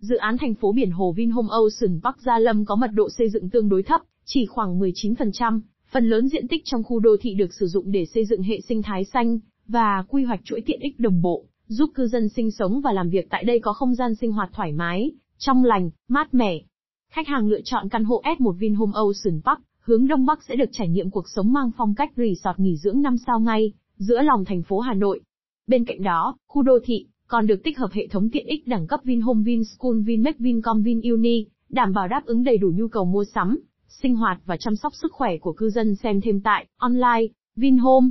Dự án thành phố biển Hồ Vinhome Ocean Park Gia Lâm có mật độ xây dựng tương đối thấp, chỉ khoảng 19%, phần lớn diện tích trong khu đô thị được sử dụng để xây dựng hệ sinh thái xanh và quy hoạch chuỗi tiện ích đồng bộ, giúp cư dân sinh sống và làm việc tại đây có không gian sinh hoạt thoải mái, trong lành, mát mẻ. Khách hàng lựa chọn căn hộ S1 Vinhome Ocean Park, hướng Đông Bắc sẽ được trải nghiệm cuộc sống mang phong cách resort nghỉ dưỡng 5 sao ngay, giữa lòng thành phố Hà Nội. Bên cạnh đó, khu đô thị còn được tích hợp hệ thống tiện ích đẳng cấp Vinhome Vinschool Vinmec Vincom Vinuni, đảm bảo đáp ứng đầy đủ nhu cầu mua sắm, sinh hoạt và chăm sóc sức khỏe của cư dân xem thêm tại online Vinhome.